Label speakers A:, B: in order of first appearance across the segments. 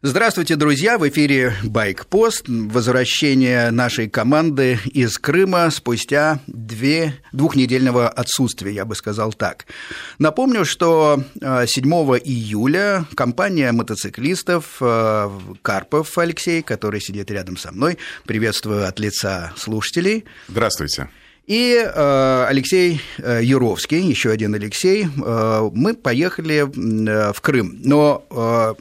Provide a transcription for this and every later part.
A: Здравствуйте, друзья! В эфире «Байкпост». Возвращение нашей команды из Крыма спустя две, двухнедельного отсутствия, я бы сказал так. Напомню, что 7 э, июля компания мотоциклистов э, Карпов Алексей, который сидит рядом со мной, приветствую от лица слушателей.
B: Здравствуйте.
A: И э, Алексей э, Юровский, еще один Алексей, э, мы поехали э, в Крым. Но э,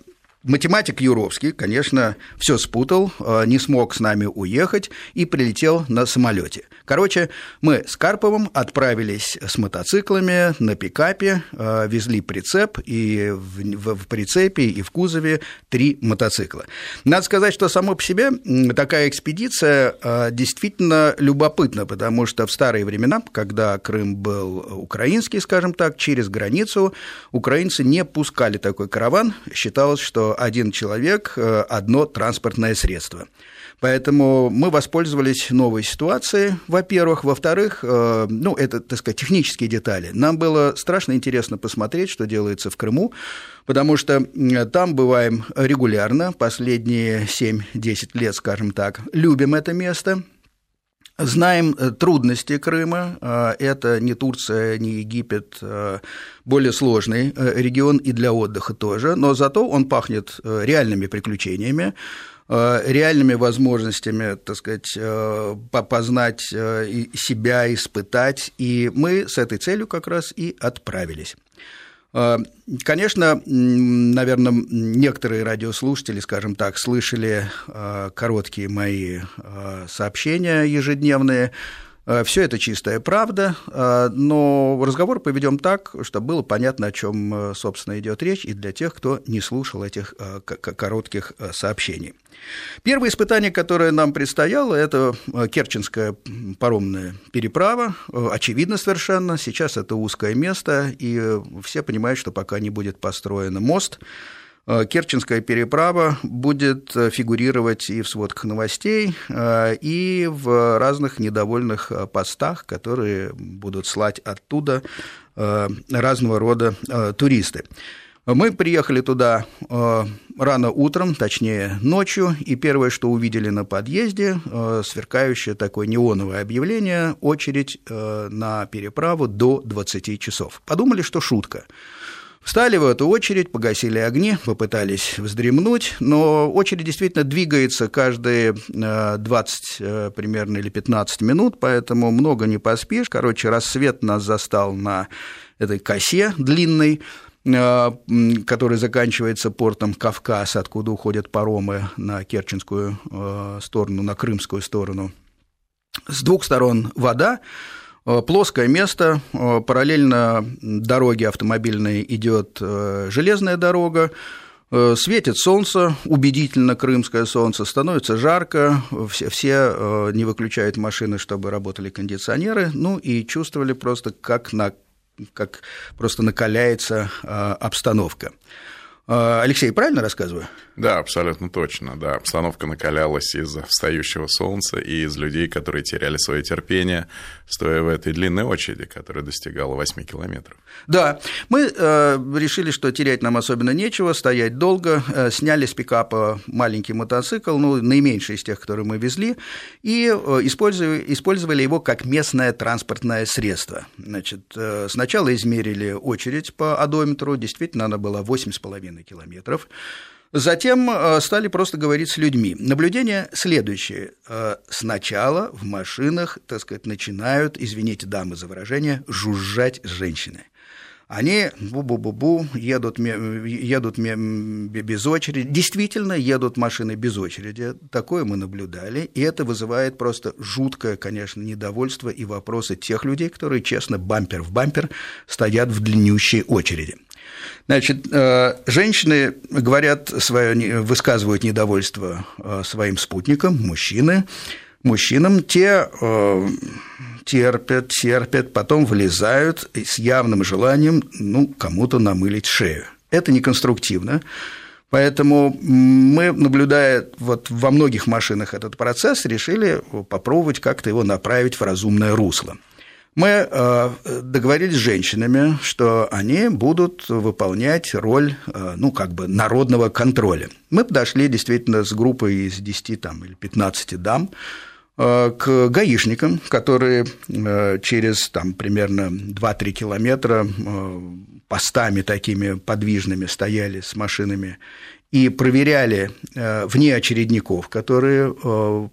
A: Математик Юровский, конечно, все спутал, э, не смог с нами уехать и прилетел на самолете. Короче, мы с Карповым отправились с мотоциклами на пикапе, э, везли прицеп, и в, в прицепе и в кузове три мотоцикла. Надо сказать, что само по себе такая экспедиция э, действительно любопытна, потому что в старые времена, когда Крым был украинский, скажем так, через границу украинцы не пускали такой караван. Считалось, что один человек, э, одно транспортное средство. Поэтому мы воспользовались новой ситуацией, во-первых. Во-вторых, э, ну, это, так сказать, технические детали. Нам было страшно интересно посмотреть, что делается в Крыму, потому что там бываем регулярно, последние 7-10 лет, скажем так, любим это место – Знаем э, трудности Крыма. Э, это не Турция, не Египет, э, более сложный регион и для отдыха тоже, но зато он пахнет реальными приключениями реальными возможностями, так сказать, познать себя, испытать. И мы с этой целью как раз и отправились. Конечно, наверное, некоторые радиослушатели, скажем так, слышали короткие мои сообщения ежедневные. Все это чистая правда, но разговор поведем так, чтобы было понятно, о чем, собственно, идет речь, и для тех, кто не слушал этих коротких сообщений. Первое испытание, которое нам предстояло, это э, Керченская паромная переправа. Э, очевидно совершенно, сейчас это узкое место, и э, все понимают, что пока не будет построен мост, Керченская переправа будет фигурировать и в сводках новостей, и в разных недовольных постах, которые будут слать оттуда разного рода туристы. Мы приехали туда э, рано утром, точнее ночью, и первое, что увидели на подъезде, э, сверкающее такое неоновое объявление, очередь э, на переправу до 20 часов. Подумали, что шутка. Встали в эту очередь, погасили огни, попытались вздремнуть, но очередь действительно двигается каждые 20 примерно или 15 минут, поэтому много не поспишь. Короче, рассвет нас застал на этой косе длинной, Э, который заканчивается портом Кавказ, откуда уходят паромы на Керченскую э, сторону, на Крымскую сторону. С двух сторон вода, э, плоское место, параллельно дороге автомобильной идет железная дорога, Светит солнце, убедительно крымское солнце, становится жарко, все, все не выключают машины, чтобы работали кондиционеры, ну и чувствовали просто, как на как просто накаляется обстановка. Алексей, правильно рассказываю?
B: Да, абсолютно точно, да. Обстановка накалялась из-за встающего солнца и из людей, которые теряли свое терпение, стоя в этой длинной очереди, которая достигала 8 километров.
A: Да, мы э, решили, что терять нам особенно нечего, стоять долго, э, сняли с пикапа маленький мотоцикл, ну, наименьший из тех, которые мы везли, и э, использовали, использовали его как местное транспортное средство. Значит, э, сначала измерили очередь по одометру, действительно, она была 8,5 километров, Затем э, стали просто говорить с людьми. Наблюдение следующее. Э, сначала в машинах, так сказать, начинают, извините, дамы за выражение, жужжать женщины. Они бу-бу-бу-бу, едут, едут без очереди. Действительно, едут машины без очереди. Такое мы наблюдали. И это вызывает просто жуткое, конечно, недовольство и вопросы тех людей, которые, честно, бампер в бампер стоят в длиннющей очереди. Значит, э, женщины говорят свое, высказывают недовольство э, своим спутникам, мужчины. Мужчинам те э, терпят, терпят, потом влезают с явным желанием ну, кому-то намылить шею. Это неконструктивно. Поэтому мы, наблюдая вот во многих машинах этот процесс, решили попробовать как-то его направить в разумное русло. Мы договорились с женщинами, что они будут выполнять роль, ну, как бы народного контроля. Мы подошли действительно с группой из 10 там, или 15 дам, Э, к гаишникам, которые э, через там, примерно 2-3 километра э, постами такими подвижными стояли с машинами и проверяли вне очередников, которые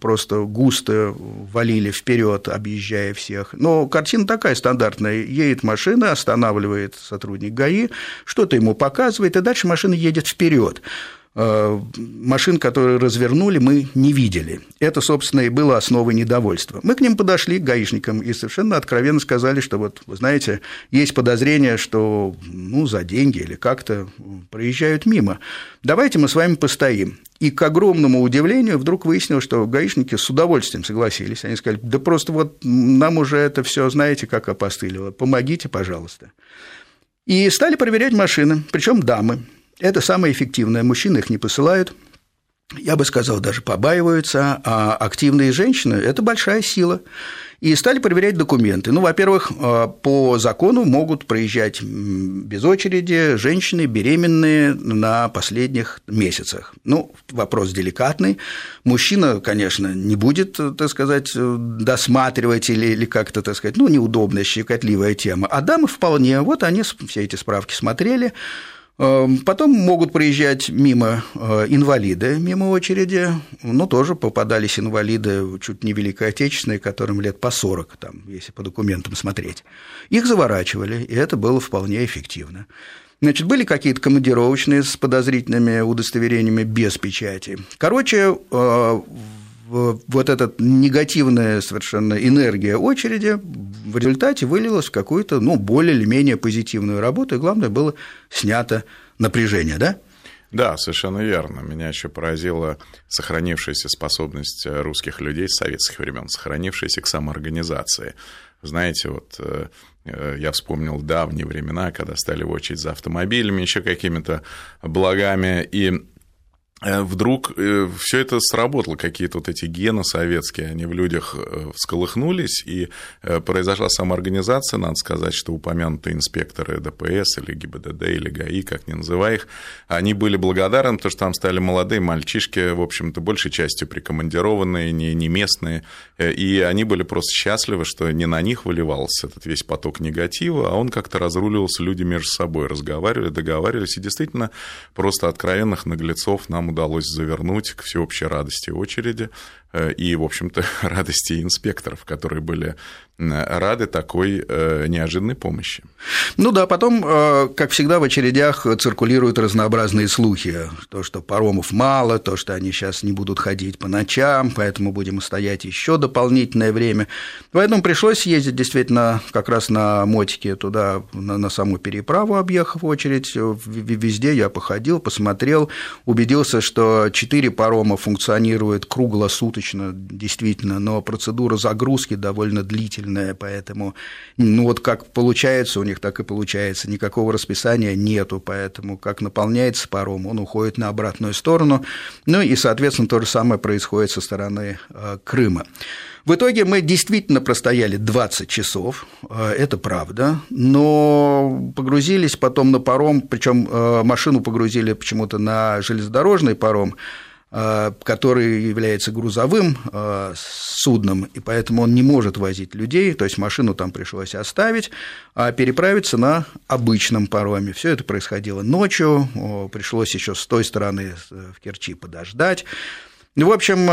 A: просто густо валили вперед, объезжая всех. Но картина такая стандартная. Едет машина, останавливает сотрудник ГАИ, что-то ему показывает, и дальше машина едет вперед. Э, машин, которые развернули, мы не видели. Это, собственно, и было основой недовольства. Мы к ним подошли, к гаишникам, и совершенно откровенно сказали, что вот, вы знаете, есть подозрение, что ну, за деньги или как-то проезжают мимо. Давайте мы с вами постоим. И к огромному удивлению вдруг выяснилось, что гаишники с удовольствием согласились. Они сказали, да просто вот нам уже это все, знаете, как опостылило, помогите, пожалуйста. И стали проверять машины, причем дамы. Это самое эффективное. Мужчины их не посылают, я бы сказал, даже побаиваются, а активные женщины – это большая сила. И стали проверять документы. Ну, во-первых, э, по закону могут проезжать без очереди женщины беременные на последних месяцах. Ну, вопрос деликатный. Мужчина, конечно, не будет, так сказать, досматривать или, или как-то, так сказать, ну, неудобная, щекотливая тема. А дамы вполне, вот они все эти справки смотрели, потом могут проезжать мимо э, инвалиды, мимо очереди, но тоже попадались инвалиды чуть не Великой которым лет по 40, там, если по документам смотреть. Их заворачивали, и это было вполне эффективно. Значит, были какие-то командировочные с подозрительными удостоверениями без печати. Короче, э, вот эта негативная совершенно энергия очереди в результате вылилась в какую-то, ну, более или менее позитивную работу, и главное было снято напряжение, да?
B: Да, совершенно верно. Меня еще поразила сохранившаяся способность русских людей с советских времен, сохранившаяся к самоорганизации. Знаете, вот э, э, я вспомнил давние времена, когда стали в очередь за автомобилями, еще какими-то благами, и Э, вдруг э, все это сработало, какие-то вот эти гены советские, они в людях э, всколыхнулись, и произошла самоорганизация, надо сказать, что упомянутые инспекторы ДПС или ГИБДД или ГАИ, как ни называй их, они были благодарны, потому что там стали молодые мальчишки, в общем-то, большей частью прикомандированные, не, не местные, и они были просто счастливы, что не на них выливался этот весь поток негатива, а он как-то разруливался, люди между собой разговаривали, договаривались, и действительно просто откровенных наглецов нам удалось завернуть к всеобщей радости очереди э, и, в общем-то, радости инспекторов, которые были рады такой э, неожиданной помощи.
A: Ну да, потом, э, как всегда, в очередях циркулируют разнообразные слухи. То, что паромов мало, то, что они сейчас не будут ходить по ночам, поэтому будем стоять еще дополнительное время. Поэтому пришлось ездить действительно как раз на мотике туда, на, на саму переправу, объехав очередь. Везде я походил, посмотрел, убедился, что четыре парома функционируют круглосуточно, действительно, но процедура загрузки довольно длительная длительная, поэтому, ну вот как получается у них, так и получается, никакого расписания нету, поэтому как наполняется паром, он уходит на обратную сторону, ну и, соответственно, то же самое происходит со стороны э, Крыма. В итоге мы действительно простояли 20 часов, э, это правда, но погрузились потом на паром, причем э, машину погрузили почему-то на железнодорожный паром, который является грузовым э, судном, и поэтому он не может возить людей, то есть машину там пришлось оставить, а переправиться на обычном пароме. Все это происходило ночью, пришлось еще с той стороны э, в Керчи подождать. В общем,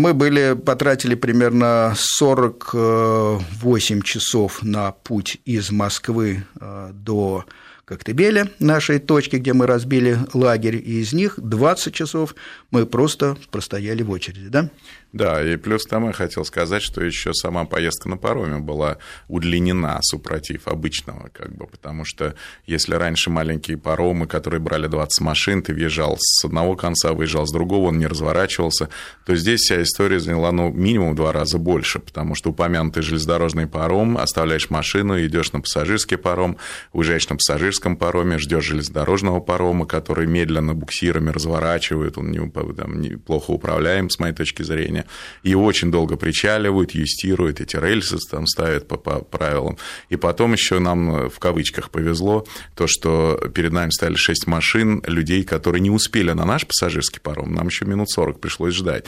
A: мы были, потратили примерно 48 часов на путь из Москвы до Коктебеля, нашей точки, где мы разбили лагерь, и из них 20 часов мы просто простояли в очереди, да?
B: Да, и плюс тому я хотел сказать, что еще сама поездка на пароме была удлинена, супротив обычного, как бы, потому что если раньше маленькие паромы, которые брали 20 машин, ты въезжал с одного конца, выезжал с другого, он не разворачивался, то здесь вся история заняла, ну, минимум в два раза больше, потому что упомянутый железнодорожный паром, оставляешь машину, идешь на пассажирский паром, уезжаешь на пассажирском пароме, ждешь железнодорожного парома, который медленно буксирами разворачивает, он не, там, неплохо управляем, с моей точки зрения, и очень долго причаливают, юстируют, эти рельсы там ставят по, по правилам. И потом еще нам, в кавычках, повезло, то, что перед нами стали шесть машин людей, которые не успели на наш пассажирский паром, нам еще минут 40 пришлось ждать.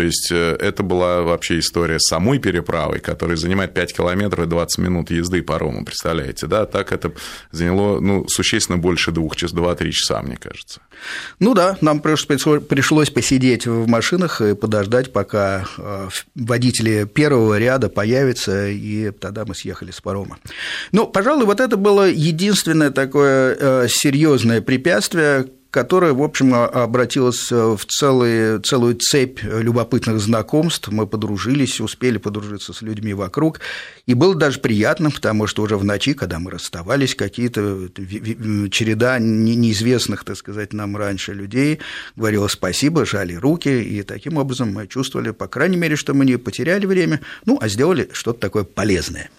B: То есть э, это была вообще история с самой переправой, которая занимает 5 километров и 20 минут езды парому, представляете, да? Так это заняло ну, существенно больше двух часов, 2-3 часа, мне кажется.
A: Ну да, нам пришлось посидеть в машинах и подождать, пока э, водители первого ряда появятся, и тогда мы съехали с парома. Ну, пожалуй, вот это было единственное такое э, серьезное препятствие, которая, в общем, обратилась в целый, целую цепь любопытных знакомств. Мы подружились, успели подружиться с людьми вокруг. И было даже приятно, потому что уже в ночи, когда мы расставались, какие-то череда неизвестных, так сказать, нам раньше людей говорила спасибо, жали руки, и таким образом мы чувствовали, по крайней мере, что мы не потеряли время, ну, а сделали что-то такое полезное.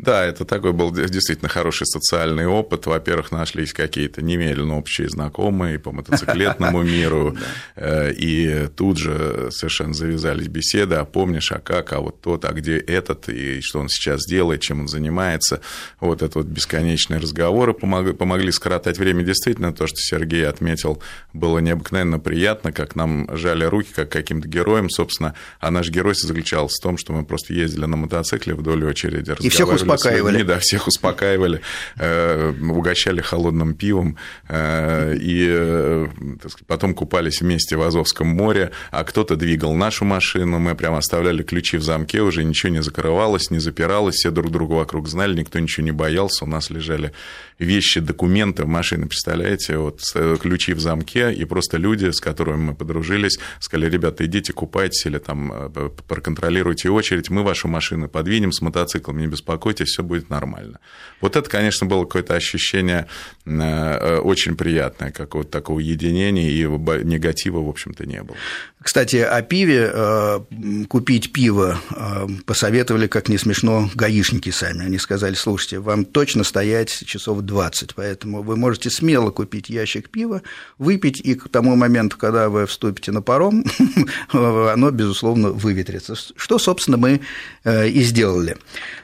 B: Да, это такой был действительно хороший социальный опыт. Во-первых, нашлись какие-то немедленно общие знакомые по мотоциклетному миру, э, и тут же совершенно завязались беседы, а помнишь, а как, а вот тот, а где этот, и что он сейчас делает, чем он занимается. Вот это вот бесконечные разговоры помогли, скоротать время. Действительно, то, что Сергей отметил, было необыкновенно приятно, как нам жали руки, как каким-то героем, собственно, а наш герой заключался в том, что мы просто ездили на мотоцикле вдоль очереди,
A: и всех успокаивали. Людьми,
B: да, всех успокаивали, э, угощали холодным пивом, э, и э, сказать, потом купались вместе в Азовском море, а кто-то двигал нашу машину, мы прямо оставляли ключи в замке, уже ничего не закрывалось, не запиралось, все друг друга вокруг знали, никто ничего не боялся, у нас лежали вещи, документы в машине, представляете, вот ключи в замке, и просто люди, с которыми мы подружились, сказали, ребята, идите купайтесь или там проконтролируйте очередь, мы вашу машину подвинем с мотоциклом, не беспокойтесь, и все будет нормально. Вот это, конечно, было какое-то ощущение э, очень приятное, какого-то такого единения, и негатива, в общем-то, не было.
A: Кстати, о пиве. Э, купить пиво э, посоветовали, как не смешно, гаишники сами. Они сказали, слушайте, вам точно стоять часов 20, поэтому вы можете смело купить ящик пива, выпить, и к тому моменту, когда вы вступите на паром, оно, безусловно, выветрится. Что, собственно, мы и сделали.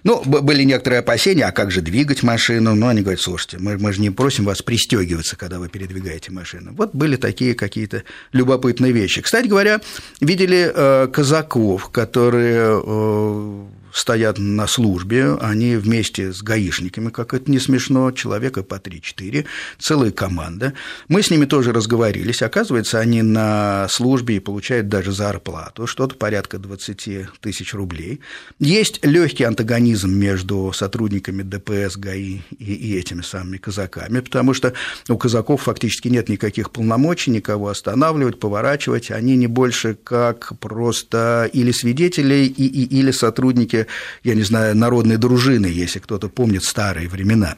A: Ну, были некоторые опасения, а как же двигать машину? Но они говорят, слушайте, мы, мы же не просим вас пристегиваться, когда вы передвигаете машину. Вот были такие какие-то любопытные вещи. Кстати говоря, видели э, казаков, которые э, стоят на службе, они вместе с гаишниками, как это не смешно, человека по 3-4, целая команда. Мы с ними тоже разговорились. Оказывается, они на службе и получают даже зарплату, что-то порядка 20 тысяч рублей. Есть легкий антагонизм между сотрудниками ДПС, ГАИ и, и этими самыми казаками, потому что у казаков фактически нет никаких полномочий, никого останавливать, поворачивать. Они не больше как просто или свидетели, и, и, или сотрудники я не знаю, народной дружины, если кто-то помнит старые времена.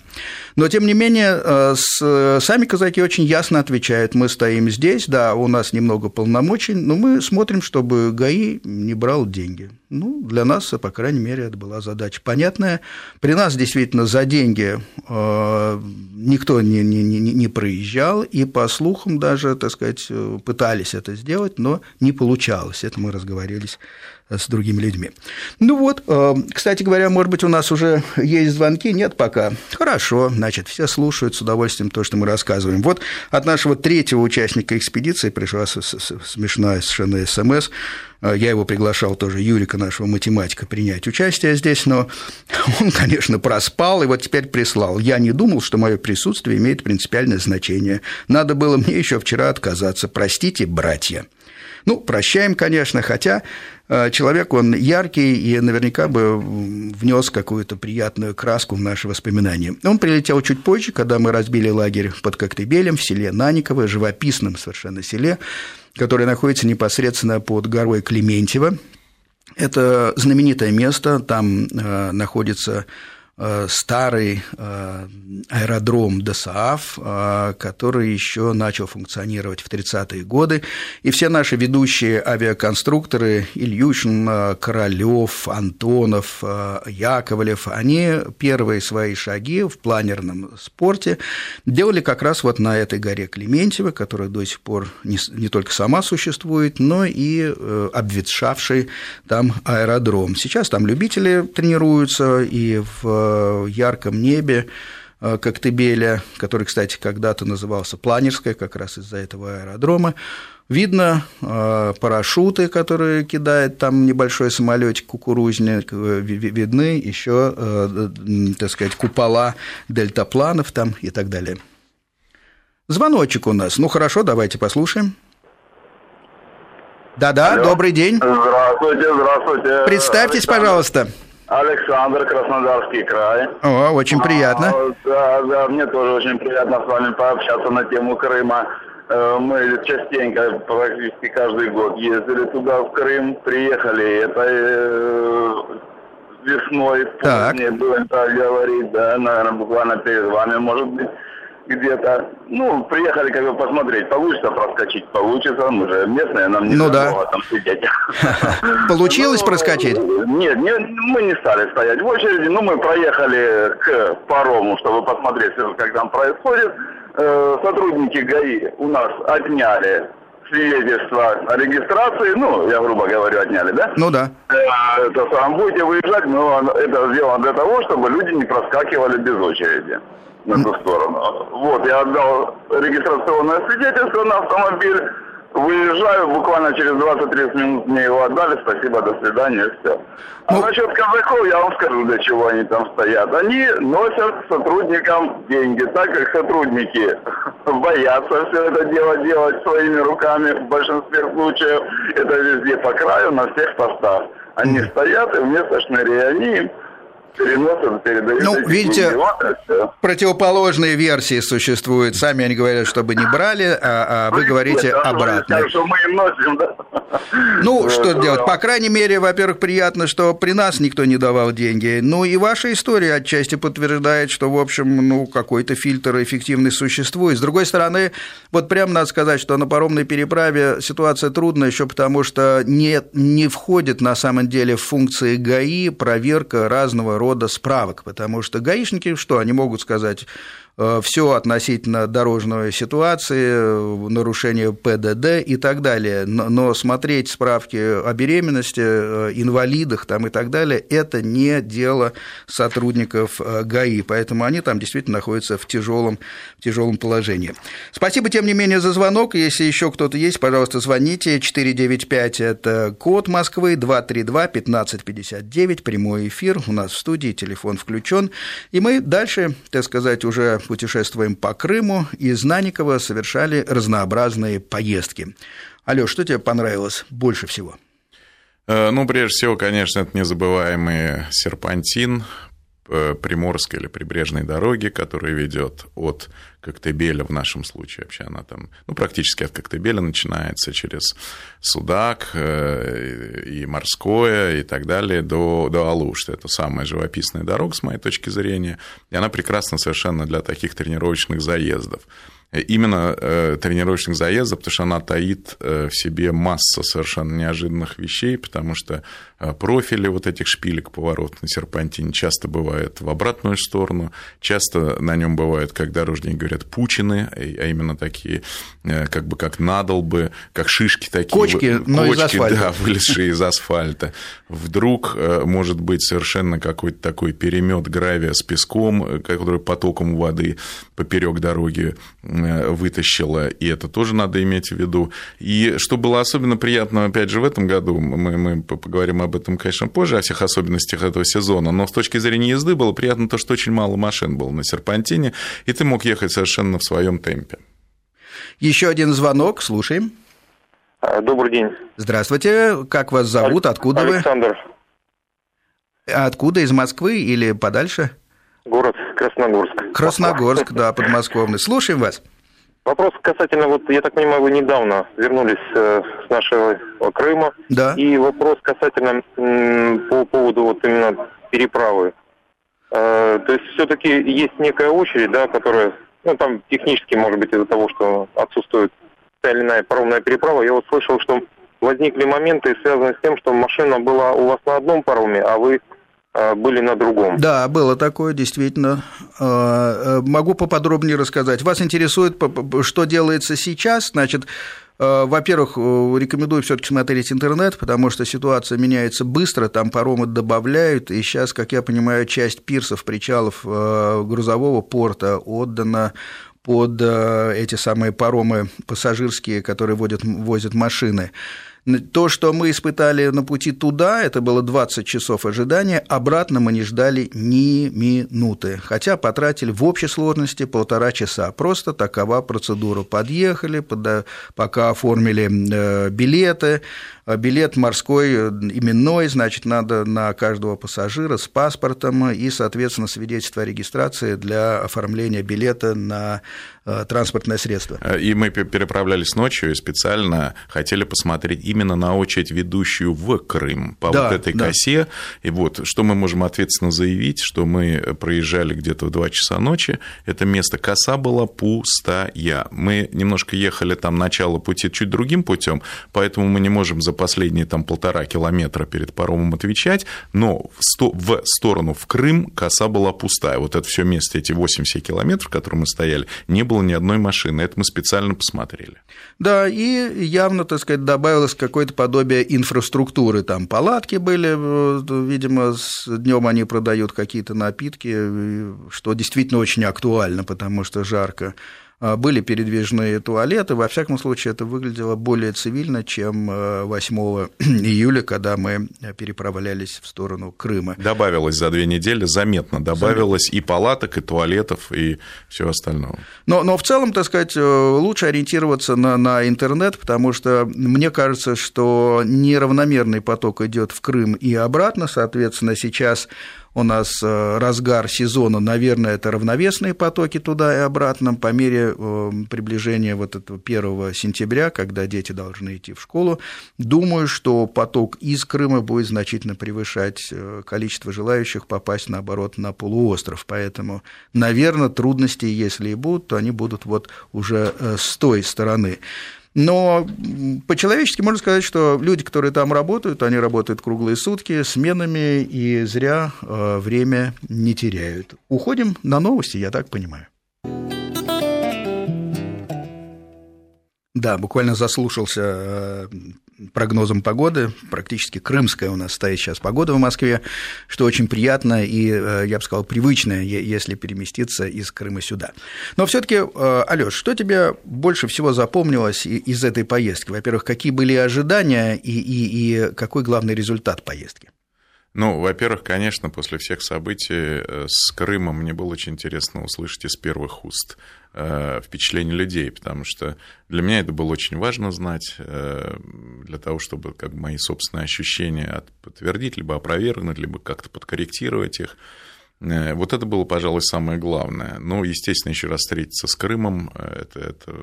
A: Но, тем не менее, э, с, сами казаки очень ясно отвечают, мы стоим здесь, да, у нас немного полномочий, но мы смотрим, чтобы ГАИ не брал деньги. Ну, для нас, по крайней мере, это была задача понятная. При нас действительно за деньги э, никто не, не, не, проезжал, и по слухам даже, так сказать, э, пытались это сделать, но не получалось. Это мы разговорились с другими людьми. Ну вот, э, кстати говоря, может быть, у нас уже есть звонки? Нет пока. Хорошо, значит, все слушают с удовольствием то, что мы рассказываем. Вот от нашего третьего участника экспедиции пришла смешная совершенно СМС. Э, я его приглашал тоже, Юрика, нашего математика, принять участие здесь, но он, конечно, проспал и вот теперь прислал. Я не думал, что мое присутствие имеет принципиальное значение. Надо было мне еще вчера отказаться. Простите, братья. Ну, прощаем, конечно, хотя человек, он яркий и наверняка бы внес какую-то приятную краску в наши воспоминания. Он прилетел чуть позже, когда мы разбили лагерь под Коктебелем в селе Наниково, живописном совершенно селе, которое находится непосредственно под горой Клементьево. Это знаменитое место, там э, находится Э, старый э, аэродром ДСААФ, э, который еще начал функционировать в 30-е годы. И все наши ведущие авиаконструкторы Ильюшин, Королёв, Антонов, Яковлев, они первые свои шаги в планерном спорте делали как раз вот на этой горе Клементьево, которая до сих пор не, не только сама существует, но и обветшавший там аэродром. Сейчас там любители тренируются, и в ярком небе э, Коктебеля, который, кстати, когда-то назывался Планерской, как раз из-за этого аэродрома. Видно э, парашюты, которые кидает там небольшой самолетик кукурузник, э, видны еще, так сказать, купола дельтапланов там и так далее. Звоночек у нас. Ну хорошо, давайте послушаем. Да-да, добрый день.
C: Здравствуйте, здравствуйте.
A: Представьтесь, Александр. пожалуйста.
C: Александр, Краснодарский край.
A: О, очень приятно.
C: А, да, да, мне тоже очень приятно с вами пообщаться на тему Крыма. Э, мы частенько, практически каждый год ездили туда, в Крым, приехали это э, весной, позднее, будем так говорить, да, наверное, буквально перед вами, может быть где-то. Ну, приехали как бы посмотреть, получится проскочить, получится. Мы же местные, нам не
A: ну, да.
C: там сидеть.
A: Получилось ну, проскочить?
C: Нет, не, мы не стали стоять в очереди, но мы проехали к парому, чтобы посмотреть, как там происходит. Э, сотрудники ГАИ у нас отняли свидетельство о регистрации, ну, я грубо говорю, отняли, да?
A: Ну да.
C: Э, это сам будете выезжать, но это сделано для того, чтобы люди не проскакивали без очереди на ту сторону. Вот, я отдал регистрационное свидетельство на автомобиль, выезжаю, буквально через 20-30 минут мне его отдали, спасибо, до свидания, все. А ну... насчет казаков я вам скажу, для чего они там стоят. Они носят сотрудникам деньги, так как сотрудники боятся все это дело делать своими руками, в большинстве случаев это везде по краю, на всех постах. Они стоят, и вместо шнырей они им переносом передают.
A: Ну, видите, противоположные версии существуют. Сами они говорят, чтобы не брали, а, а вы говорите Нет, обратно. Ну, что делать? По крайней мере, во-первых, приятно, что при нас никто не давал деньги. Ну, и ваша история отчасти подтверждает, что, в общем, ну, какой-то фильтр эффективный существует. С другой стороны, вот прямо надо сказать, что на паромной переправе ситуация трудная еще потому, что не, не входит на самом деле в функции ГАИ проверка разного рода справок, потому что гаишники что, они могут сказать, все относительно дорожной ситуации, нарушения ПДД и так далее. Но смотреть справки о беременности, э, инвалидах там и так далее, это не дело сотрудников э, ГАИ, поэтому они там действительно находятся в тяжелом, тяжелом положении. Спасибо, тем не менее, за звонок. Если еще кто-то есть, пожалуйста, звоните. 495 – это код Москвы, 232 1559, прямой эфир. У нас в студии телефон включен. И мы дальше, так сказать, уже путешествуем по Крыму, и из Наникова совершали разнообразные поездки. Алёш, что тебе понравилось больше всего?
B: Э, ну, прежде всего, конечно, это незабываемый серпантин, Э, приморской или прибрежной дороги, которая ведет от Коктебеля, в нашем случае вообще она там, ну, практически от Коктебеля начинается через Судак э, и Морское и так далее до, до Алушты. Это самая живописная дорога, с моей точки зрения, и она прекрасна совершенно для таких тренировочных заездов именно э, тренировочных заездов, потому что она таит э, в себе массу совершенно неожиданных вещей, потому что э, профили вот этих шпилек поворот на серпантине часто бывают в обратную сторону, часто на нем бывают, как дорожники говорят, пучины, а именно такие, как бы как надолбы, как шишки такие.
A: Кочки, но
B: кочки,
A: из асфальта.
B: да, вылезшие из асфальта. Вдруг может быть совершенно какой-то такой перемет гравия с песком, который потоком воды поперек дороги Э, вытащила, и это тоже надо иметь в виду. И что было особенно приятно, опять же, в этом году, мы, мы поговорим об этом, конечно, позже, о всех особенностях этого сезона, но с точки зрения езды было приятно то, что очень мало машин было на серпантине, и ты мог ехать совершенно в своем темпе.
A: Еще один звонок, слушаем.
D: А, добрый день.
A: Здравствуйте, как вас зовут, откуда
D: Александр.
A: вы? Александр. Откуда, из Москвы или подальше?
D: Город Красногорск.
A: Красногорск, да, подмосковный. Слушаем вас.
D: Вопрос касательно, вот, я так понимаю, вы недавно вернулись э, с нашего Крыма.
A: Да.
D: И вопрос касательно м, по поводу вот именно переправы. Э, то есть все-таки есть некая очередь, да, которая, ну, там технически, может быть, из-за того, что отсутствует та или иная паромная переправа, я вот слышал, что возникли моменты, связанные с тем, что машина была у вас на одном пароме, а вы были на другом.
A: Да, было такое, действительно. Э, могу поподробнее рассказать. Вас интересует, что делается сейчас? Значит, Э, во-первых, э, рекомендую все-таки смотреть интернет, потому что ситуация меняется быстро, там паромы добавляют, и сейчас, как я понимаю, часть пирсов, причалов грузового порта отдана под эти самые паромы пассажирские, которые водят, возят машины. То, что мы испытали на пути туда, это было 20 часов ожидания, обратно мы не ждали ни минуты, хотя потратили в общей сложности полтора часа. Просто такова процедура. Подъехали, пока оформили э, билеты, билет морской э, именной, значит, надо на каждого пассажира с паспортом и, соответственно, свидетельство о регистрации для оформления билета на э, транспортное средство.
B: Э, и мы переправлялись ночью и специально хотели посмотреть именно на очередь, ведущую в Крым по да, вот этой да. косе. И вот, что мы можем ответственно заявить, что мы проезжали где-то в 2 часа ночи, это место коса была пустая. Мы немножко ехали там начало пути чуть другим путем, поэтому мы не можем за последние там полтора километра перед паромом отвечать, но в, сто, в сторону в Крым коса была пустая. Вот это все место, эти 80 километров, в котором мы стояли, не было ни одной машины. Это мы специально посмотрели.
A: Да, и явно, так сказать, добавилось какое-то подобие инфраструктуры. Там палатки были, видимо, с днем они продают какие-то напитки, что действительно очень актуально, потому что жарко. А, были передвижные туалеты. Во всяком случае, это выглядело более цивильно, чем 8 э, июля, когда мы переправлялись в сторону Крыма.
B: Добавилось за две недели, заметно добавилось заметно. и палаток, и туалетов, и всего остального.
A: Но, но в целом, так сказать, э, лучше ориентироваться на, на интернет, потому что мне кажется, что неравномерный поток идет в Крым и обратно, соответственно, сейчас у нас э, разгар сезона, наверное, это равновесные потоки туда и обратно по мере э, приближения вот этого 1 сентября, когда дети должны идти в школу. Думаю, что поток из Крыма будет значительно превышать э, количество желающих попасть, наоборот, на полуостров. Поэтому, наверное, трудности, если и будут, то они будут вот уже с той стороны. Но по-человечески можно сказать, что люди, которые там работают, они работают круглые сутки, сменами, и зря э, время не теряют. Уходим на новости, я так понимаю. Да, буквально заслушался прогнозом погоды, практически крымская у нас стоит сейчас погода в Москве, что очень приятно и, э, я бы сказал, привычно, если переместиться из Крыма сюда. Но все таки э, Алёш, что тебе больше всего запомнилось из этой поездки? Во-первых, какие были ожидания и, и, и какой главный результат поездки?
B: Ну, во-первых, конечно, после всех событий э, с Крымом мне было очень интересно услышать из первых уст э, впечатления людей, потому что для меня это было очень важно знать, э, для того, чтобы как бы, мои собственные ощущения подтвердить, либо опровергнуть, либо как-то подкорректировать их. Вот это было, пожалуй, самое главное. Ну, естественно, еще раз встретиться с Крымом, это, это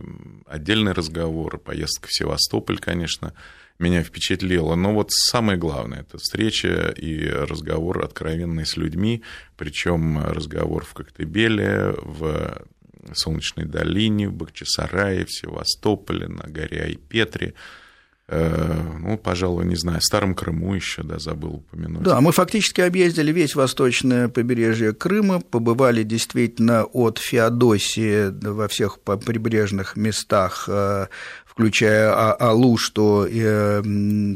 B: отдельный разговор, поездка в Севастополь, конечно, меня впечатлило. Но вот самое главное – это встреча и разговор откровенный с людьми, причем разговор в Коктебеле, в Солнечной долине, в Бахчисарае, в Севастополе, на горе Айпетре – Э, ну, пожалуй, не знаю, Старом Крыму еще, да, забыл упомянуть.
A: Да, мы фактически объездили весь восточное побережье Крыма, побывали действительно от Феодосии во всех прибрежных местах э, включая а, Алу, что э,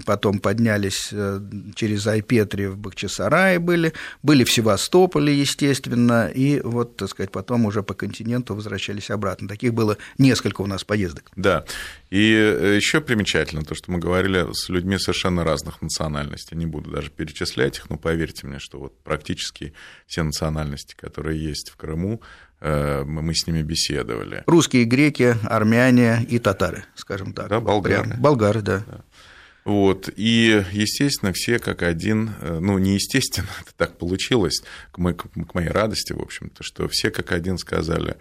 A: потом поднялись э, через Айпетри в Бахчисарае были, были в Севастополе, естественно, и вот, так сказать, потом уже по континенту возвращались обратно. Таких было несколько у нас поездок.
B: Да, и э, еще примечательно то, что мы говорили с людьми совершенно разных национальностей. Не буду даже перечислять их, но поверьте мне, что вот практически все национальности, которые есть в Крыму, мы с ними беседовали.
A: Русские, греки, армяне и татары, скажем так.
B: Да, болгары.
A: Прям, болгары, да.
B: да. Вот, и, естественно, все как один, э, ну, не естественно, это так получилось, к моей, к моей радости, в общем-то, что все как один сказали,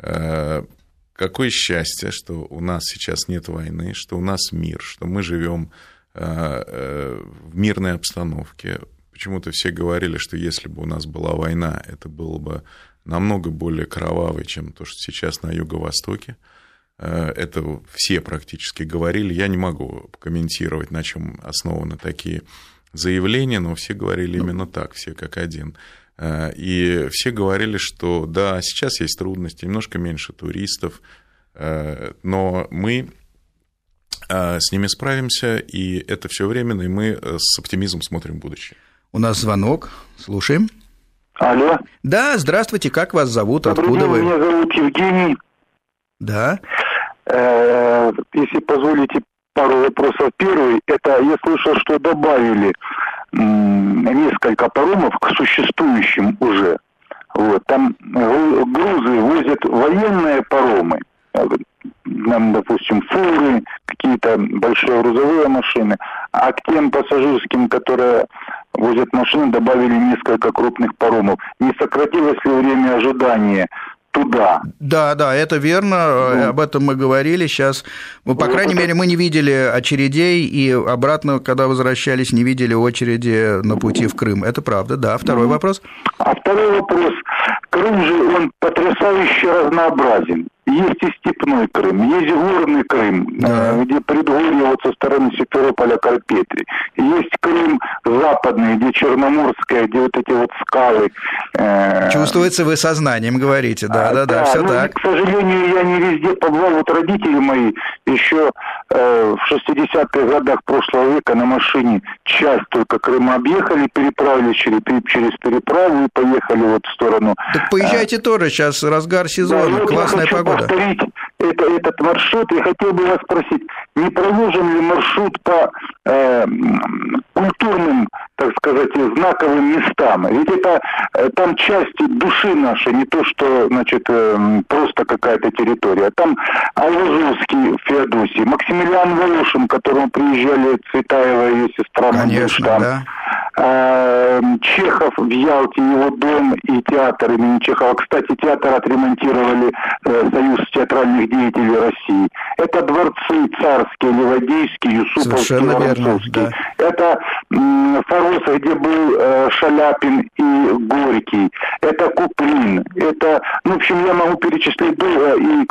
B: э, какое счастье, что у нас сейчас нет войны, что у нас мир, что мы живем в мирной обстановке. почему-то все говорили, что если бы у нас была война, это было бы намного более кровавой, чем то, что сейчас на Юго-Востоке. Э, это все практически говорили. Я не могу комментировать, на чем основаны такие заявления, но все говорили ну. именно так, все как один. Э, и все говорили, что да, сейчас есть трудности, немножко меньше туристов, э, но мы с ними справимся, и это все временно, и мы с оптимизмом смотрим в будущее.
A: У нас звонок, слушаем.
E: Алло.
A: Да, здравствуйте, как вас зовут,
E: Добрый
A: откуда
E: день,
A: вы?
E: Меня зовут Евгений.
A: Да.
E: Э, если позволите пару вопросов. Первый, это я слышал, что добавили несколько паромов к существующим уже. Вот, там грузы возят военные паромы, нам, допустим, фуры, какие-то большие грузовые машины, а к тем пассажирским, которые возят машины, добавили несколько крупных паромов. Не сократилось ли время ожидания туда.
A: Да, да, это верно, ну. об этом мы говорили. Сейчас, ну, по ну, крайней это... мере, мы не видели очередей, и обратно, когда возвращались, не видели очереди на пути в Крым. Это правда, да. Второй ну. вопрос.
E: А второй вопрос. Крым же, он потрясающе разнообразен. Есть и степной Крым, есть горный Крым, да. Э, где предгорье вот со стороны Симферополя, Карпетри. Есть Крым западный, где Черноморская, где вот эти вот скалы.
A: Э, Чувствуется, вы сознанием говорите, да, да, да, да все так.
E: К сожалению, я не везде побывал. Вот родители мои еще э, в 60-х годах прошлого века на машине часть только Крыма объехали, переправились через, через переправу и поехали вот в сторону.
A: Так поезжайте тоже, сейчас разгар сезона, да, классная погода
E: повторить это, этот маршрут. Я хотел бы вас спросить, не проложен ли маршрут по э, культурным, так сказать, знаковым местам? Ведь это э, там часть души нашей, не то, что, значит, э, просто какая-то территория. Там Аллазовский в Феодосии, Максимилиан Волошин, к которому приезжали Цветаева и ее сестра
A: Конечно, там. да.
E: Э, Чехов в Ялте, его дом и театр имени Чехова. Кстати, театр отремонтировали э, Союз театральных деятелей России. Это дворцы царские, Ливадийский, Юсуповский, Воронцовский. Да. Это Форосов, где был э, Шаляпин и Горький. Это Куплин. Это, ну, в общем, я могу перечислить долго и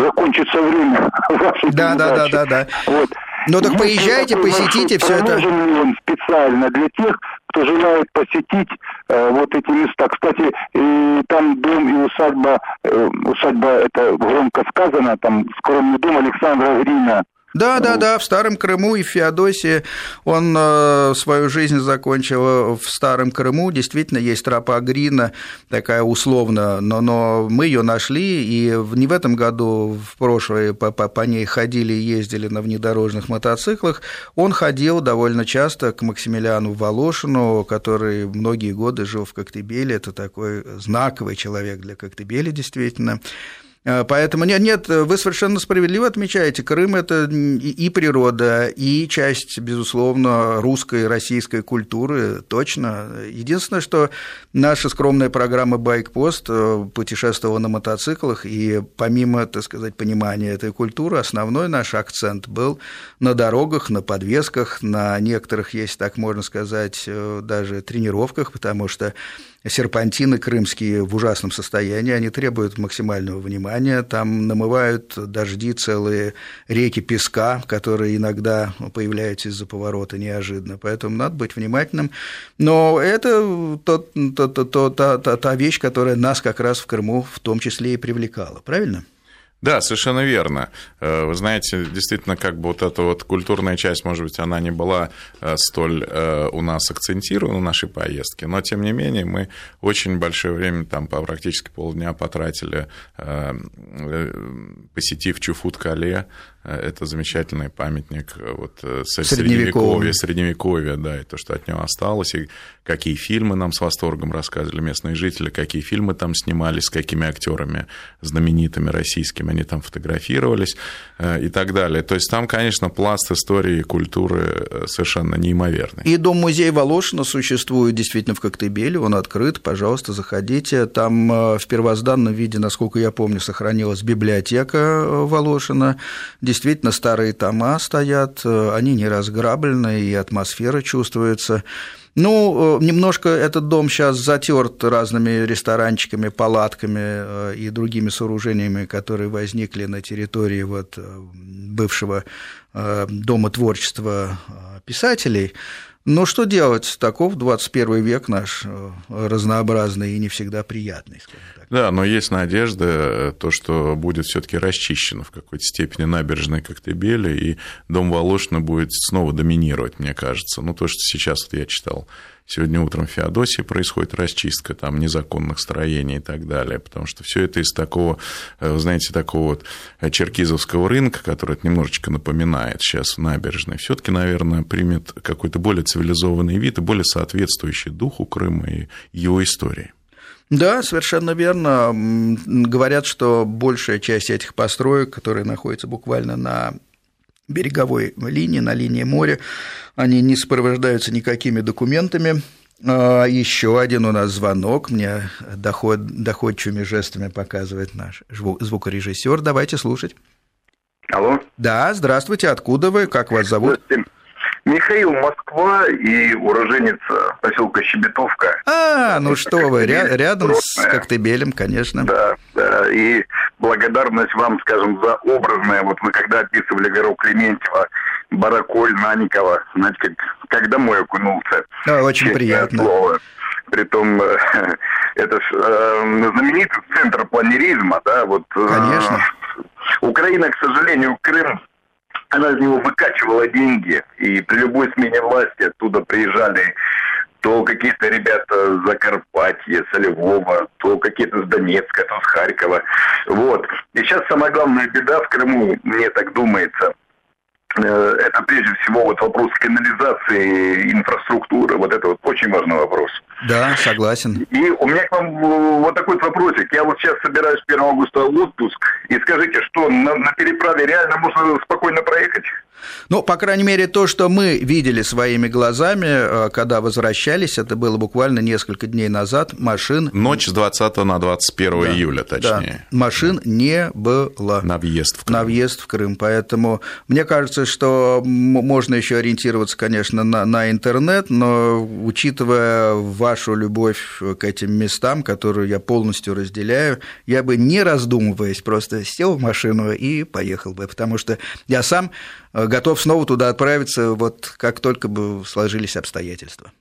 E: закончится время
A: вашей да, да, да, да, да. Вот. Ну так поезжайте, посетите все это.
E: он специально для тех, кто желает посетить э, вот эти места. Кстати, и там дом и усадьба, э, усадьба это громко сказано, там скромный дом Александра Грина
A: да, да, да, в Старом Крыму и в Феодосии он э, свою жизнь закончил в Старом Крыму. Действительно, есть тропа Грина, такая условно, но, но мы ее нашли, и не в этом году, в прошлое по, по, по ней ходили и ездили на внедорожных мотоциклах. Он ходил довольно часто к Максимилиану Волошину, который многие годы жил в Коктебеле. Это такой знаковый человек для Коктебеля, действительно. Э, поэтому нет, нет, вы совершенно справедливо отмечаете, Крым – это и природа, и часть, безусловно, русской, российской культуры, точно. Единственное, что наша скромная программа «Байкпост» э, путешествовала на мотоциклах, и помимо, так сказать, понимания этой культуры, основной наш акцент был на дорогах, на подвесках, на некоторых, если так можно сказать, э, даже тренировках, потому что серпантины крымские в ужасном состоянии, они требуют максимального внимания, там намывают дожди целые реки песка, которые иногда появляются из-за поворота неожиданно, поэтому надо быть внимательным. Но это тот, тот, тот, та, та, та вещь, которая нас как раз в Крыму в том числе и привлекала, правильно?
B: Да, совершенно верно. Э, вы знаете, действительно, как бы вот эта вот культурная часть, может быть, она не была э, столь э, у нас акцентирована в нашей поездке, но, тем не менее, мы очень большое время, там, по практически полдня потратили, посетив Чуфут-Кале, это замечательный памятник вот, средневековья, средневековья, да, и то, что от него осталось, и какие фильмы нам с восторгом рассказывали местные жители, какие фильмы там снимались, с какими актерами знаменитыми российскими они там фотографировались э, и так далее. То есть там, конечно, пласт истории и культуры э, совершенно неимоверный.
A: И дом-музей Волошина существует действительно в Коктебеле, он открыт, пожалуйста, заходите. Там э, в первозданном виде, насколько я помню, сохранилась библиотека Волошина, действительно старые тома стоят, они не разграблены, и атмосфера чувствуется. Ну, э, немножко этот дом сейчас затерт разными ресторанчиками, палатками э, и другими сооружениями, которые возникли на территории вот э, бывшего Дома творчества писателей. Но что делать? Таков 21 век наш, разнообразный и не всегда приятный.
B: Да, но есть надежда, то, что будет все таки расчищено в какой-то степени набережная Коктебеля, и дом Волошина будет снова доминировать, мне кажется. Ну, то, что сейчас вот я читал Сегодня утром в Феодосии происходит расчистка там незаконных строений и так далее, потому что все это из такого, э, знаете, такого вот черкизовского рынка, который это немножечко напоминает сейчас набережной, все-таки, наверное, примет какой-то более цивилизованный вид и более соответствующий духу Крыма и его истории.
A: Да, совершенно верно. Говорят, что большая часть этих построек, которые находятся буквально на береговой линии, на линии моря, они не сопровождаются никакими документами. А, Еще один у нас звонок, мне доход, доходчивыми жестами показывает наш звукорежиссер. Давайте слушать.
C: Алло.
A: Да, здравствуйте, откуда вы, как вас зовут?
C: Михаил Москва и уроженец поселка Щебетовка.
A: А, ну что вы, ря- рядом с Коктебелем, конечно.
C: Да, да, и благодарность вам, скажем, за образное. Вот вы когда описывали Веру Клементьева, Бараколь, Наникова, знаете, как, как домой окунулся.
A: Да, очень приятно. Слово.
C: Притом, это ж э, знаменитый центр планеризма, да, вот.
A: Э, конечно.
C: Э, Украина, к сожалению, Крым она из него выкачивала деньги, и при любой смене власти оттуда приезжали то какие-то ребята с Закарпатья, со Львова, то какие-то с Донецка, то с Харькова. Вот. И сейчас самая главная беда в Крыму, мне так думается, э, это прежде всего вот вопрос канализации инфраструктуры. Вот это вот очень важный вопрос.
A: Да, согласен.
C: И у меня к вам э, вот такой вот вопросик. Я вот сейчас собираюсь 1 августа в отпуск. И скажите, что на, на переправе реально можно спокойно проехать?
A: Ну, по крайней мере, то, что мы видели своими глазами, э, когда возвращались, это было буквально несколько дней назад, машин...
B: Ночь с 20 на 21 да, июля, точнее.
A: Да, машин да. не было.
B: На въезд в Крым.
A: На въезд в Крым. Поэтому мне кажется, что можно еще ориентироваться, конечно, на, на интернет, но учитывая вашу любовь к этим местам, которую я полностью разделяю, я бы не раздумываясь просто сел в машину и поехал бы, потому что я сам Э, готов снова туда отправиться, вот как только бы сложились обстоятельства.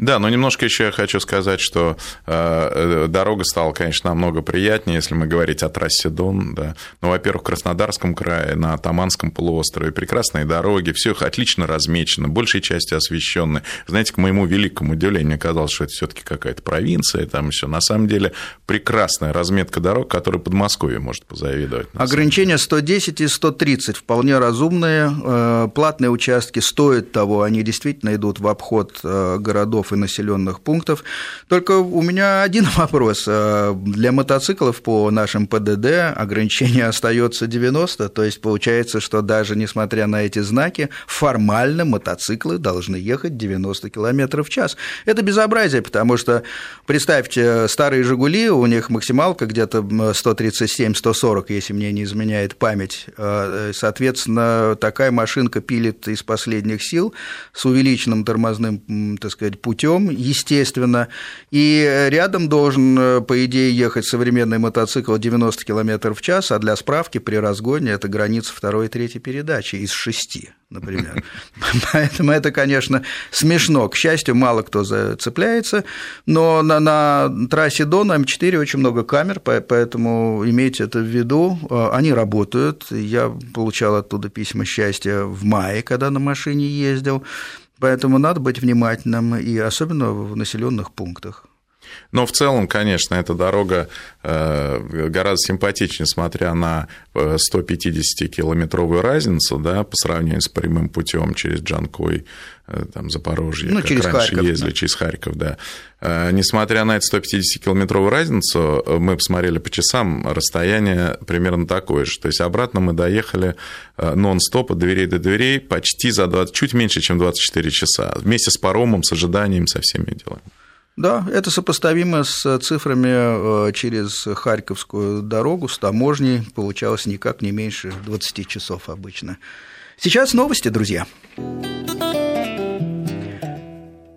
B: Да, но немножко еще я хочу сказать, что э, дорога стала, конечно, намного приятнее, если мы говорить о трассе Дон. Да. Ну, во-первых, в Краснодарском крае, на Таманском полуострове прекрасные дороги, все отлично размечено, большей части освещены. Знаете, к моему великому удивлению, казалось, что это все-таки какая-то провинция, там все. На самом деле прекрасная разметка дорог, которой Подмосковье может позавидовать.
A: Ограничения 110 и 130 вполне разумные. Э, платные участки стоят того, они действительно идут в обход э, и населенных пунктов. Только у меня один вопрос. Э, для мотоциклов по нашим ПДД ограничение остается 90, то есть получается, что даже несмотря на эти знаки, формально мотоциклы должны ехать 90 км в час. Это безобразие, потому что, представьте, старые «Жигули», у них максималка где-то 137-140, если мне не изменяет память. Э, соответственно, такая машинка пилит из последних сил с увеличенным тормозным, так сказать, путем путем, естественно, и рядом должен, э, по идее, ехать современный мотоцикл 90 км в час, а для справки при разгоне это граница второй и третьей передачи из шести например. Поэтому это, конечно, смешно. К счастью, мало кто зацепляется, но на, на трассе Дона М4 очень много камер, поэтому имейте это в виду. Э, они работают. Я получал оттуда письма счастья в мае, когда на машине ездил. Поэтому надо быть внимательным, и особенно в населенных пунктах.
B: Но в целом, конечно, эта дорога э, гораздо симпатичнее, смотря на 150-километровую э, разницу, да, по сравнению с прямым путем через Джанкой, э, там, Запорожье,
A: ну,
B: как
A: через
B: раньше
A: Харьков,
B: ездили,
A: да.
B: через Харьков, да. Несмотря на эту 150-километровую разницу, мы посмотрели по часам, расстояние примерно такое же. То есть обратно мы доехали нон-стоп от дверей до дверей почти за 20, чуть меньше, чем 24 часа, вместе с паромом, с ожиданием, со всеми делами.
A: Да, это сопоставимо с цифрами э, через Харьковскую дорогу с таможней. Получалось никак не меньше 20 часов обычно. Сейчас новости, друзья.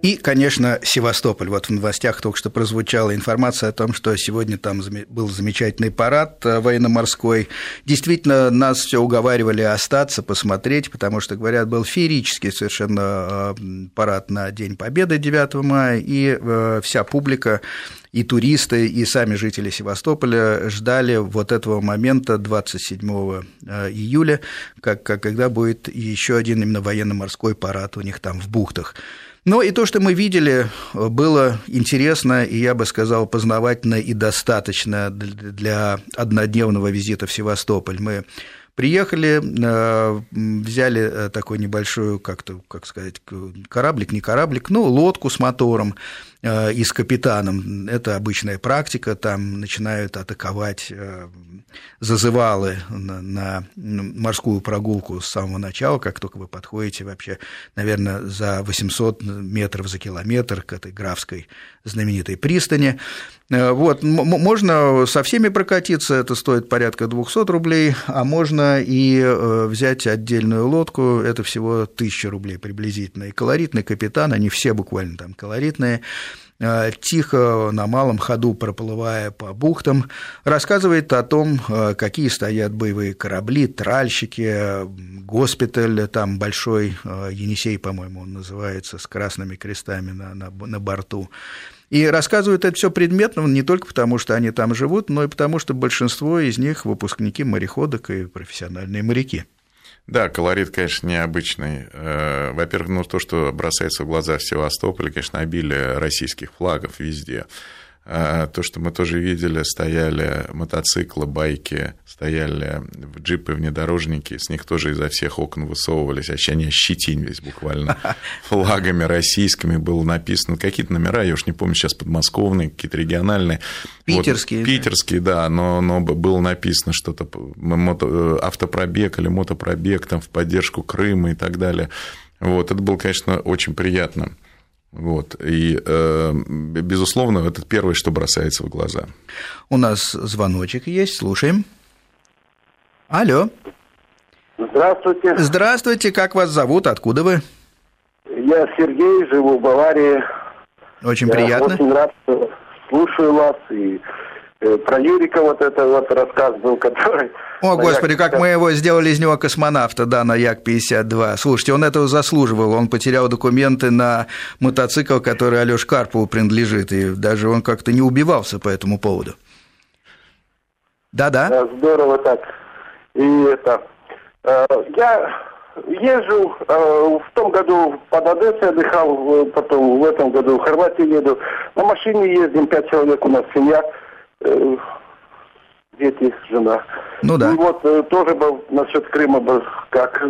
A: И, конечно, Севастополь. Вот в новостях только что прозвучала информация о том, что сегодня там был замечательный парад э, военно-морской. Действительно, нас все уговаривали остаться, посмотреть, потому что, говорят, был феерический совершенно э, парад на День Победы 9 мая, и э, вся публика и туристы, и сами жители Севастополя ждали вот этого момента 27 июля, как, когда будет еще один именно военно-морской парад у них там в бухтах. Но и то, что мы видели, было интересно и, я бы сказал, познавательно и достаточно для однодневного визита в Севастополь. Мы Приехали, э, взяли э, такой небольшой, как-то, как сказать, кораблик, не кораблик, ну, лодку с мотором, Э, и с капитаном. Это обычная практика, там начинают атаковать э, зазывалы на, морскую прогулку с самого начала, как только вы подходите вообще, наверное, за 800 метров за километр к этой графской знаменитой пристани. Э, вот, можно со всеми прокатиться, это стоит порядка 200 рублей, а можно и взять отдельную лодку, это всего 1000 рублей приблизительно. И колоритный капитан, они все буквально там колоритные, Э, тихо на малом ходу проплывая по бухтам, рассказывает о том, э, какие стоят боевые корабли, тральщики, госпиталь, там большой, э, Енисей, по-моему, он называется, с красными крестами на, на, на борту. И рассказывают это все предметно не только потому, что они там живут, но и потому, что большинство из них выпускники мореходок и профессиональные моряки.
B: Да, колорит, конечно, необычный. Э, во-первых, ну, то, что бросается в глаза в Севастополе, конечно, обилие российских флагов везде. А, то, что мы тоже видели, стояли мотоциклы, байки, стояли джипы, внедорожники, с них тоже изо всех окон высовывались, вообще они ощетинились буквально флагами российскими, было написано какие-то номера, я уж не помню сейчас, подмосковные, какие-то региональные.
A: Питерские.
B: Вот, питерские, да, но, но было написано что-то, мото, автопробег или мотопробег там в поддержку Крыма и так далее. Вот, это было, конечно, очень приятно. Вот. И, э, безусловно, это первое, что бросается в глаза.
A: У нас звоночек есть, слушаем. Алло.
F: Здравствуйте.
A: Здравствуйте, как вас зовут, откуда вы?
F: Я Сергей, живу в Баварии.
A: Очень Я приятно.
F: Очень рад, слушаю вас и про Юрика вот это вот рассказ был, который...
A: О, господи, как мы его сделали из него космонавта, да, на Як-52. Слушайте, он этого заслуживал. Он потерял документы на мотоцикл, который Алёш Карпову принадлежит, и даже он как-то не убивался по этому поводу. Да-да.
F: Да, здорово так. И это... Э, я езжу, э, в том году под Одессой отдыхал, потом в этом году в Хорватию еду. На машине ездим, пять человек у нас семья – Э, дети, жена.
A: Ну да.
F: И вот э, тоже был насчет Крыма был как.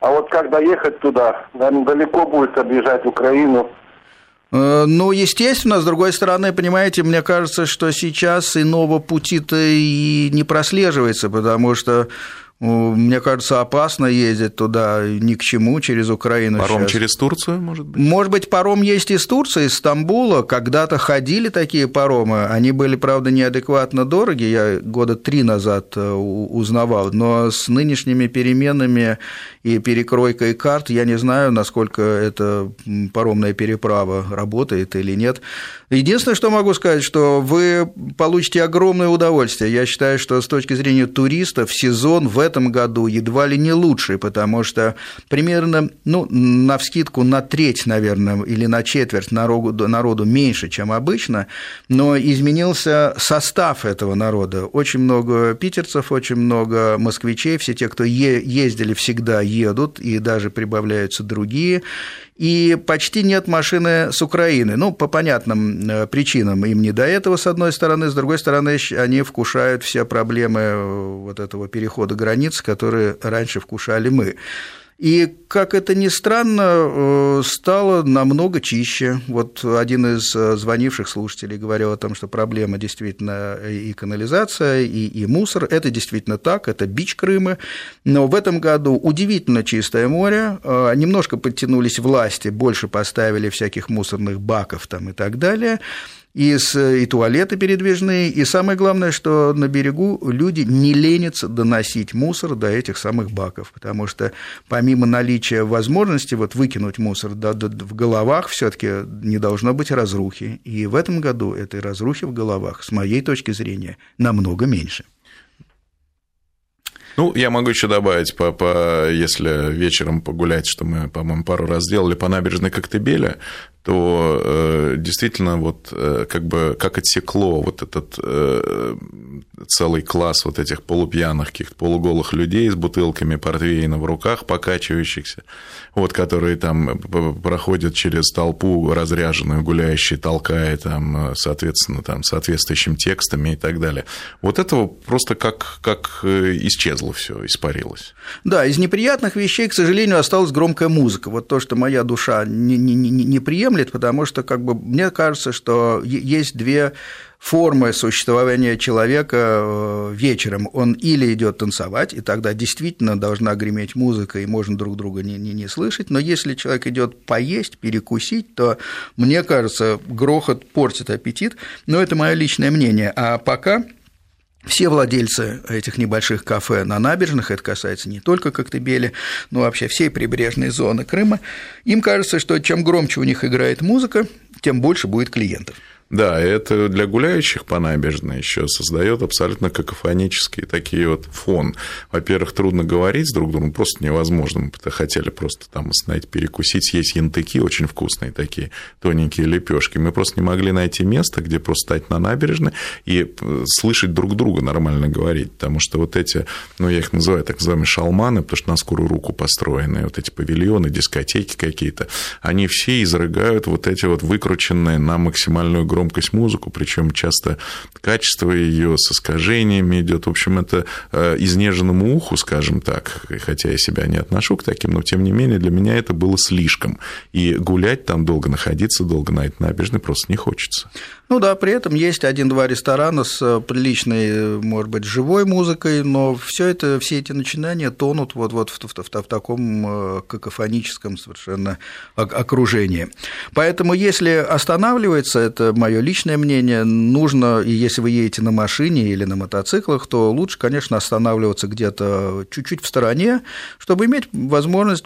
F: А вот как доехать туда, наверное, далеко будет объезжать Украину.
A: Э, ну, естественно, с другой стороны, понимаете, мне кажется, что сейчас иного пути-то и не прослеживается, потому что мне кажется, опасно ездить туда ни к чему через Украину.
B: Паром
A: сейчас.
B: через Турцию, может быть?
A: Может быть, паром есть из Турции, из Стамбула. Когда-то ходили такие паромы. Они были, правда, неадекватно дороги. Я года три назад э, узнавал. Но с нынешними переменами и перекройкой карт я не знаю, насколько эта паромная переправа работает или нет. Единственное, что могу сказать, что вы получите огромное удовольствие. Я считаю, что с точки зрения туристов сезон в этом году едва ли не лучший, потому что примерно, ну, на вскидку на треть, наверное, или на четверть народу, народу меньше, чем обычно, но изменился состав этого народа. Очень много питерцев, очень много москвичей, все те, кто ездили, всегда едут, и даже прибавляются другие и почти нет машины с Украины. Ну, по понятным э, причинам им не до этого, с одной стороны, с другой стороны, они вкушают все проблемы э, вот этого перехода границ, которые раньше вкушали мы. И, как это ни странно, э, стало намного чище. Вот один из э, звонивших слушателей говорил о том, что проблема действительно и канализация, и, и мусор. Это действительно так, это бич Крыма. Но в этом году удивительно чистое море. Э, немножко подтянулись власти, больше поставили всяких мусорных баков там и так далее и, с, и туалеты передвижные, и самое главное, что на берегу люди не ленятся доносить мусор до этих самых баков, потому что помимо наличия возможности вот выкинуть мусор да, да, в головах, все таки не должно быть разрухи, и в этом году этой разрухи в головах, с моей точки зрения, намного меньше.
B: Ну, я могу еще добавить, по, по, если вечером погулять, что мы, по-моему, пару раз делали по набережной Коктебеля, то э, действительно вот э, как бы как отсекло вот этот э, целый класс вот этих полупьяных, каких-то полуголых людей с бутылками портвейна в руках, покачивающихся, вот, которые там проходят через толпу разряженную, гуляющие, толкая там, соответственно, там, соответствующими текстами и так далее. Вот этого просто как, как исчезло все, испарилось.
A: Да, из неприятных вещей, к сожалению, осталась громкая музыка. Вот то, что моя душа не, не, не, не приемлет, приемлет, потому что как бы, мне кажется, что есть две формы существования человека э, вечером. Он или идет танцевать, и тогда действительно должна греметь музыка, и можно друг друга не, не, не слышать. Но если человек идет поесть, перекусить, то, мне кажется, грохот портит аппетит. Но это мое личное мнение. А пока все владельцы этих небольших кафе на набережных, это касается не только Коктебеля, но вообще всей прибрежной зоны Крыма, им кажется, что чем громче у них играет музыка, тем больше будет клиентов.
B: Да, это для гуляющих по набережной еще создает абсолютно какофонический такие вот фон. Во-первых, трудно говорить с друг другом, просто невозможно. Мы хотели просто там, знаете, перекусить, съесть янтыки очень вкусные такие, тоненькие лепешки. Мы просто не могли найти место, где просто стать на набережной и э, слышать друг друга нормально говорить, потому что вот эти, ну, я их называю так называемые шалманы, потому что на скорую руку построенные, вот эти павильоны, дискотеки какие-то, они все изрыгают вот эти вот выкрученные на максимальную громкость музыку, причем часто качество ее с искажениями идет. В общем, это э, изнеженному уху, скажем так, хотя я себя не отношу к таким, но тем не менее для меня это было слишком. И гулять там долго, находиться долго на этой набережной просто не хочется.
A: Ну да, при этом есть один-два ресторана с э, приличной, может быть, живой музыкой, но все это, все эти начинания тонут вот, вот в, в, в, в таком э, какофоническом совершенно окружении. Поэтому, если останавливается, это мое личное мнение, нужно, и если вы едете на машине или на мотоциклах, то лучше, конечно, останавливаться где-то чуть-чуть в стороне, чтобы иметь возможность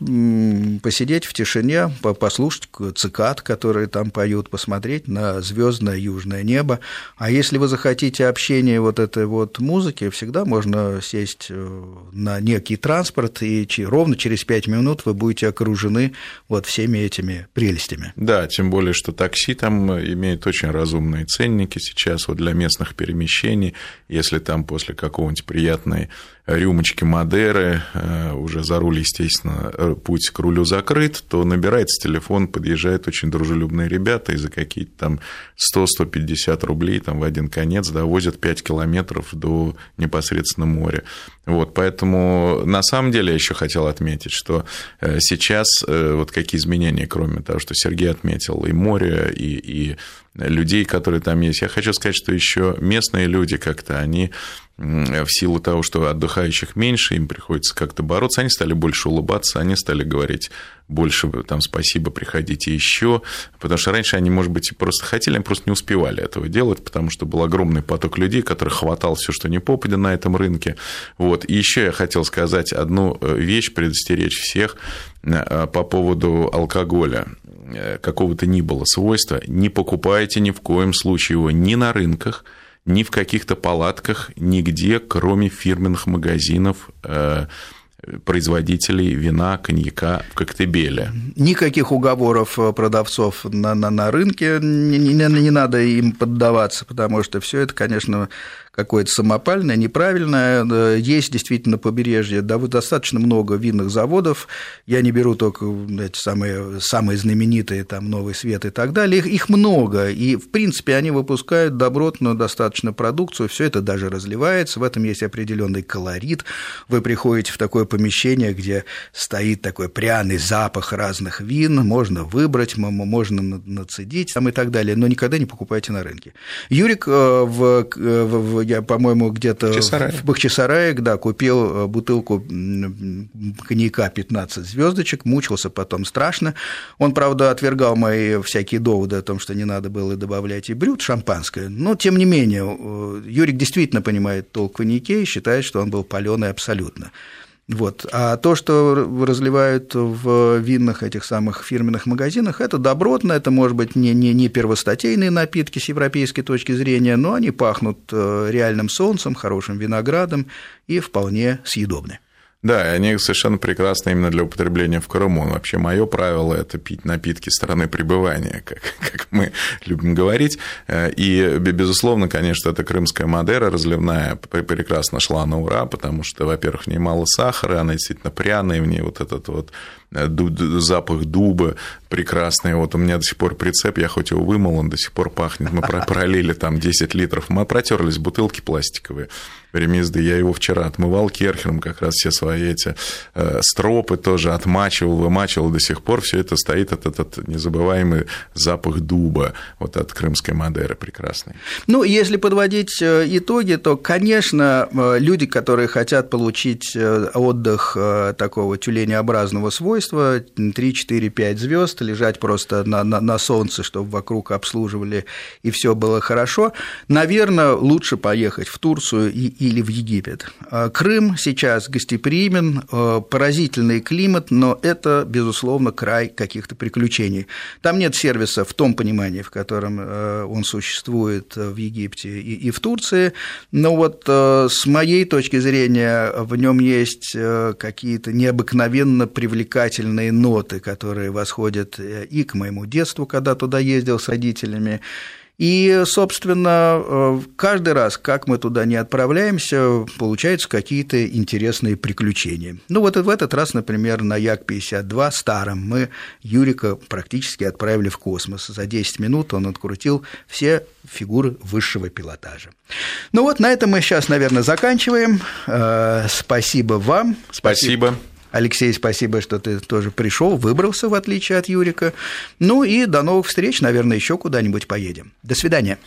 A: посидеть в тишине, послушать цикад, которые там поют, посмотреть на звездное южное небо. А если вы захотите общения вот этой вот музыки, всегда можно сесть э, на некий транспорт, и ровно через пять минут вы будете окружены вот всеми этими прелестями.
B: Да, тем более, что такси там имеет очень разумные ценники сейчас вот для местных перемещений. Если там после какого-нибудь приятной рюмочки Мадеры, э, уже за руль, естественно, э, путь к рулю закрыт, то набирается телефон, подъезжают очень дружелюбные ребята и за какие-то там 100-150 рублей там в один конец довозят 5 километров до непосредственно моря. Вот, поэтому на самом деле я еще хотел отметить, что э, сейчас вот какие изменения, кроме того, что Сергей отметил, и море, и, и людей, которые там есть. Я хочу сказать, что еще местные люди как-то, они в силу того, что отдыхающих меньше, им приходится как-то бороться, они стали больше улыбаться, они стали говорить больше там спасибо, приходите еще, потому что раньше они, может быть, просто хотели, они просто не успевали этого делать, потому что был огромный поток людей, который хватал все, что не попадя на этом рынке. Вот. И еще я хотел сказать одну э, вещь, предостеречь всех э, по поводу алкоголя э, какого-то ни было свойства, не покупайте ни в коем случае его ни на рынках, ни в каких-то палатках, нигде, кроме фирменных магазинов э, производителей вина, коньяка в Коктебеле.
A: Никаких уговоров э, продавцов на, на, на рынке, не, не, не надо им поддаваться, потому что все это, конечно, какое-то самопальное, неправильное. Есть действительно побережье достаточно много винных заводов. Я не беру только эти самые, самые знаменитые, там, Новый Свет и так далее. Их, их много, и, в принципе, они выпускают добротную достаточно продукцию, все это даже разливается, в этом есть определенный колорит. Вы приходите в такое помещение, где стоит такой пряный запах разных вин, можно выбрать, можно нацедить там, и так далее, но никогда не покупайте на рынке. Юрик э, в, э, в, я, по-моему, где-то в Бахчисарае, да, купил э, бутылку коньяка 15 звездочек, мучился потом страшно. Он, правда, отвергал мои всякие доводы о том, что не надо было добавлять и брют шампанское, но, тем не менее, Юрик действительно понимает толк в коньяке и считает, что он был паленый абсолютно. Вот. А то, что разливают в винных этих самых фирменных магазинах, это добротно, это, может быть, не, не, не первостатейные напитки с европейской точки зрения, но они пахнут э, реальным солнцем, хорошим виноградом и вполне съедобны.
B: Да, и они совершенно прекрасны именно для употребления в Крыму. Вообще, мое правило – это пить напитки страны пребывания, как, как мы любим говорить. И, безусловно, конечно, это крымская Мадера разливная прекрасно шла на ура, потому что, во-первых, в ней мало сахара, она действительно пряная, в ней вот этот вот Э, запах дуба прекрасный. Вот у меня до сих пор прицеп, я хоть его вымыл, он до сих пор пахнет. Мы пролили там 10 литров, мы протерлись бутылки пластиковые ремизды. Я его вчера отмывал керхером, как раз все свои эти э, стропы тоже отмачивал, вымачивал. До сих пор все это стоит, этот, этот незабываемый запах дуба вот от крымской Мадеры прекрасный.
A: Ну, если подводить э, итоги, то, конечно, люди, которые хотят получить отдых такого тюленеобразного свойства, свойства, 3, 4, 5 звезд, лежать просто на, на, на солнце, чтобы вокруг обслуживали и все было хорошо. Наверное, лучше поехать в Турцию и, или в Египет. А Крым сейчас гостеприимен, э, поразительный климат, но это, безусловно, край каких-то приключений. Там нет сервиса в том понимании, в котором э, он существует в Египте и, и в Турции, но вот э, с моей точки зрения в нем есть какие-то необыкновенно привлекательные привлекательные ноты, которые восходят э, и к моему детству, когда туда ездил с родителями, и, собственно, э, каждый раз, как мы туда не отправляемся, получаются какие-то интересные приключения. Ну, вот в этот раз, например, на Як-52 старом мы Юрика практически отправили в космос. За 10 минут он открутил все фигуры высшего пилотажа. Ну вот, на этом мы сейчас, наверное, заканчиваем. Э, спасибо вам.
B: Спасибо.
A: Алексей, спасибо, что ты тоже пришел, выбрался, в отличие от Юрика. Ну и до новых встреч, наверное, еще куда-нибудь поедем. До свидания.